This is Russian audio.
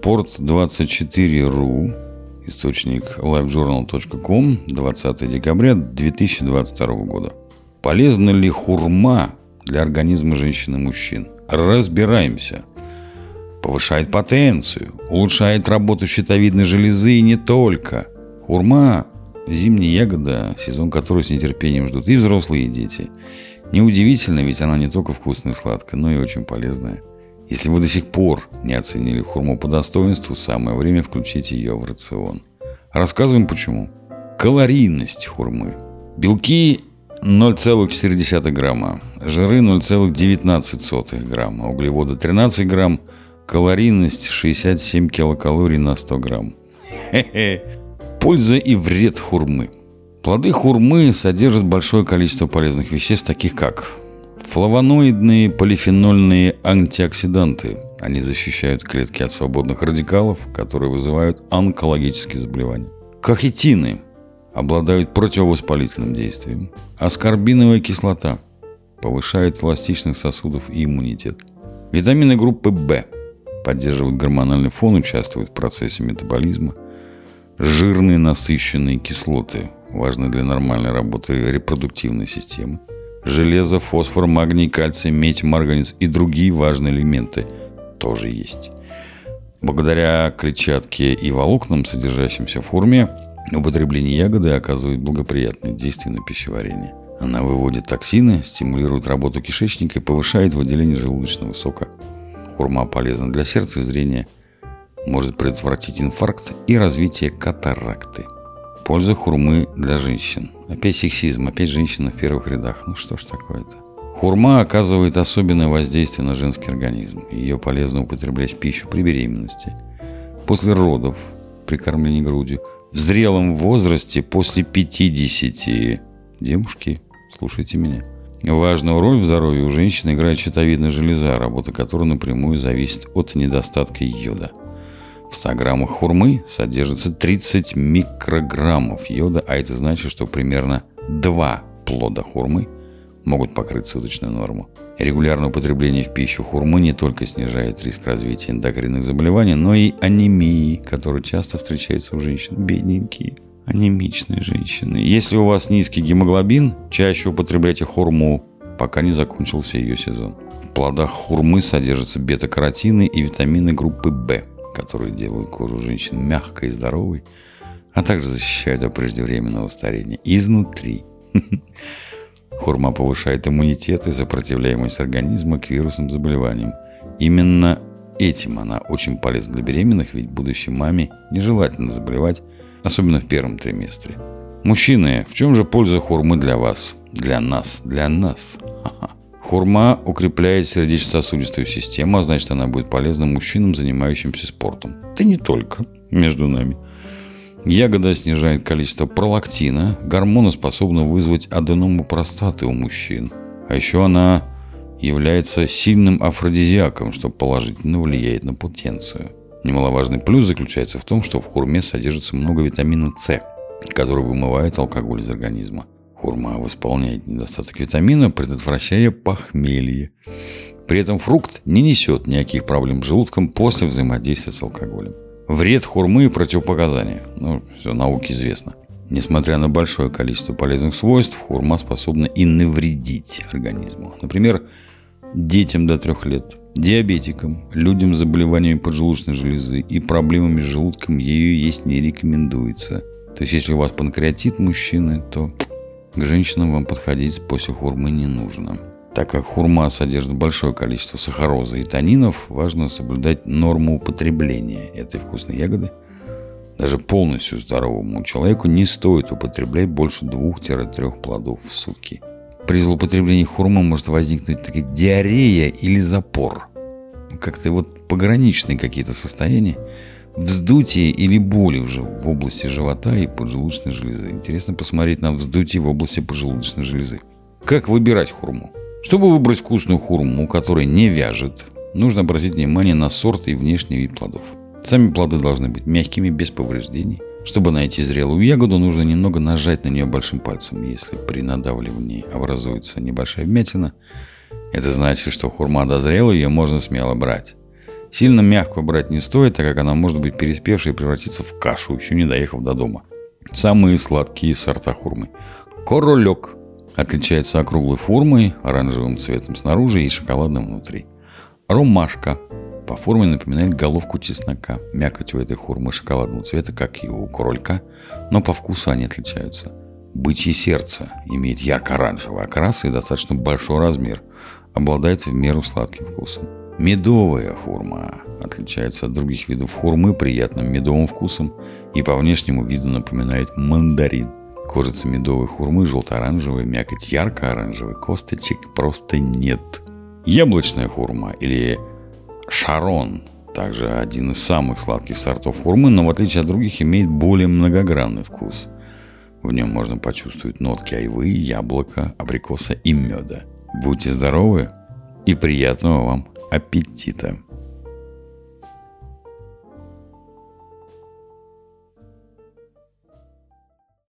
Sport24.ru, источник livejournal.com, 20 декабря 2022 года. Полезна ли хурма для организма женщин и мужчин? Разбираемся. Повышает потенцию, улучшает работу щитовидной железы и не только. Хурма – зимняя ягода, сезон которой с нетерпением ждут и взрослые, и дети. Неудивительно, ведь она не только вкусная и сладкая, но и очень полезная. Если вы до сих пор не оценили хурму по достоинству, самое время включить ее в рацион. Рассказываем почему. Калорийность хурмы. Белки 0,4 грамма, жиры 0,19 грамма, углеводы 13 грамм, калорийность 67 килокалорий на 100 грамм. Польза и вред хурмы. Плоды хурмы содержат большое количество полезных веществ, таких как Флавоноидные полифенольные антиоксиданты. Они защищают клетки от свободных радикалов, которые вызывают онкологические заболевания. Кахетины обладают противовоспалительным действием. Аскорбиновая кислота повышает эластичность сосудов и иммунитет. Витамины группы В поддерживают гормональный фон, участвуют в процессе метаболизма. Жирные насыщенные кислоты важны для нормальной работы репродуктивной системы железо, фосфор, магний, кальций, медь, марганец и другие важные элементы тоже есть. Благодаря клетчатке и волокнам, содержащимся в форме, употребление ягоды оказывает благоприятное действие на пищеварение. Она выводит токсины, стимулирует работу кишечника и повышает выделение желудочного сока. Хурма полезна для сердца и зрения, может предотвратить инфаркт и развитие катаракты. Польза хурмы для женщин. Опять сексизм, опять женщина в первых рядах. Ну что ж такое-то? Хурма оказывает особенное воздействие на женский организм. Ее полезно употреблять в пищу при беременности, после родов, при кормлении грудью, в зрелом возрасте после 50. Девушки, слушайте меня. Важную роль в здоровье у женщины играет щитовидная железа, работа которой напрямую зависит от недостатка йода. В 100 граммах хурмы содержится 30 микрограммов йода, а это значит, что примерно 2 плода хурмы могут покрыть суточную норму. Регулярное употребление в пищу хурмы не только снижает риск развития эндокринных заболеваний, но и анемии, которые часто встречаются у женщин. Бедненькие, анемичные женщины. Если у вас низкий гемоглобин, чаще употребляйте хурму, пока не закончился ее сезон. В плодах хурмы содержатся бета-каротины и витамины группы В которые делают кожу женщин мягкой и здоровой, а также защищают от преждевременного старения изнутри. Хурма повышает иммунитет и сопротивляемость организма к вирусным заболеваниям. Именно этим она очень полезна для беременных, ведь будущей маме нежелательно заболевать, особенно в первом триместре. Мужчины, в чем же польза хурмы для вас? Для нас, для нас. Ха-ха. Хурма укрепляет сердечно-сосудистую систему, а значит, она будет полезна мужчинам, занимающимся спортом. Да не только, между нами. Ягода снижает количество пролактина, гормона способна вызвать аденому простаты у мужчин. А еще она является сильным афродизиаком, что положительно влияет на потенцию. Немаловажный плюс заключается в том, что в хурме содержится много витамина С, который вымывает алкоголь из организма. Хурма восполняет недостаток витамина, предотвращая похмелье. При этом фрукт не несет никаких проблем с желудком после взаимодействия с алкоголем. Вред хурмы и противопоказания. Ну, все, науке известно. Несмотря на большое количество полезных свойств, хурма способна и навредить организму. Например, детям до трех лет, диабетикам, людям с заболеваниями поджелудочной железы и проблемами с желудком ее есть не рекомендуется. То есть, если у вас панкреатит мужчины, то к женщинам вам подходить после хурмы не нужно. Так как хурма содержит большое количество сахароза и танинов, важно соблюдать норму употребления этой вкусной ягоды. Даже полностью здоровому человеку не стоит употреблять больше 2-3 плодов в сутки. При злоупотреблении хурмы может возникнуть такая диарея или запор. Как-то вот пограничные какие-то состояния вздутие или боли уже в области живота и поджелудочной железы. Интересно посмотреть на вздутие в области поджелудочной железы. Как выбирать хурму? Чтобы выбрать вкусную хурму, которая не вяжет, нужно обратить внимание на сорт и внешний вид плодов. Сами плоды должны быть мягкими, без повреждений. Чтобы найти зрелую ягоду, нужно немного нажать на нее большим пальцем. Если при надавливании образуется небольшая вмятина, это значит, что хурма дозрела, ее можно смело брать. Сильно мягкую брать не стоит, так как она может быть переспевшей и превратиться в кашу, еще не доехав до дома. Самые сладкие сорта хурмы. Королек отличается округлой формой, оранжевым цветом снаружи и шоколадным внутри. Ромашка по форме напоминает головку чеснока. Мякоть у этой хурмы шоколадного цвета, как и у королька, но по вкусу они отличаются. Бычье сердце имеет ярко-оранжевый окрас и достаточно большой размер. Обладает в меру сладким вкусом. Медовая хурма отличается от других видов хурмы приятным медовым вкусом и по внешнему виду напоминает мандарин. Кожица медовой хурмы желто-оранжевая, мякоть ярко-оранжевая, косточек просто нет. Яблочная хурма или Шарон также один из самых сладких сортов хурмы, но в отличие от других имеет более многогранный вкус. В нем можно почувствовать нотки айвы, яблока, абрикоса и меда. Будьте здоровы и приятного вам аппетита!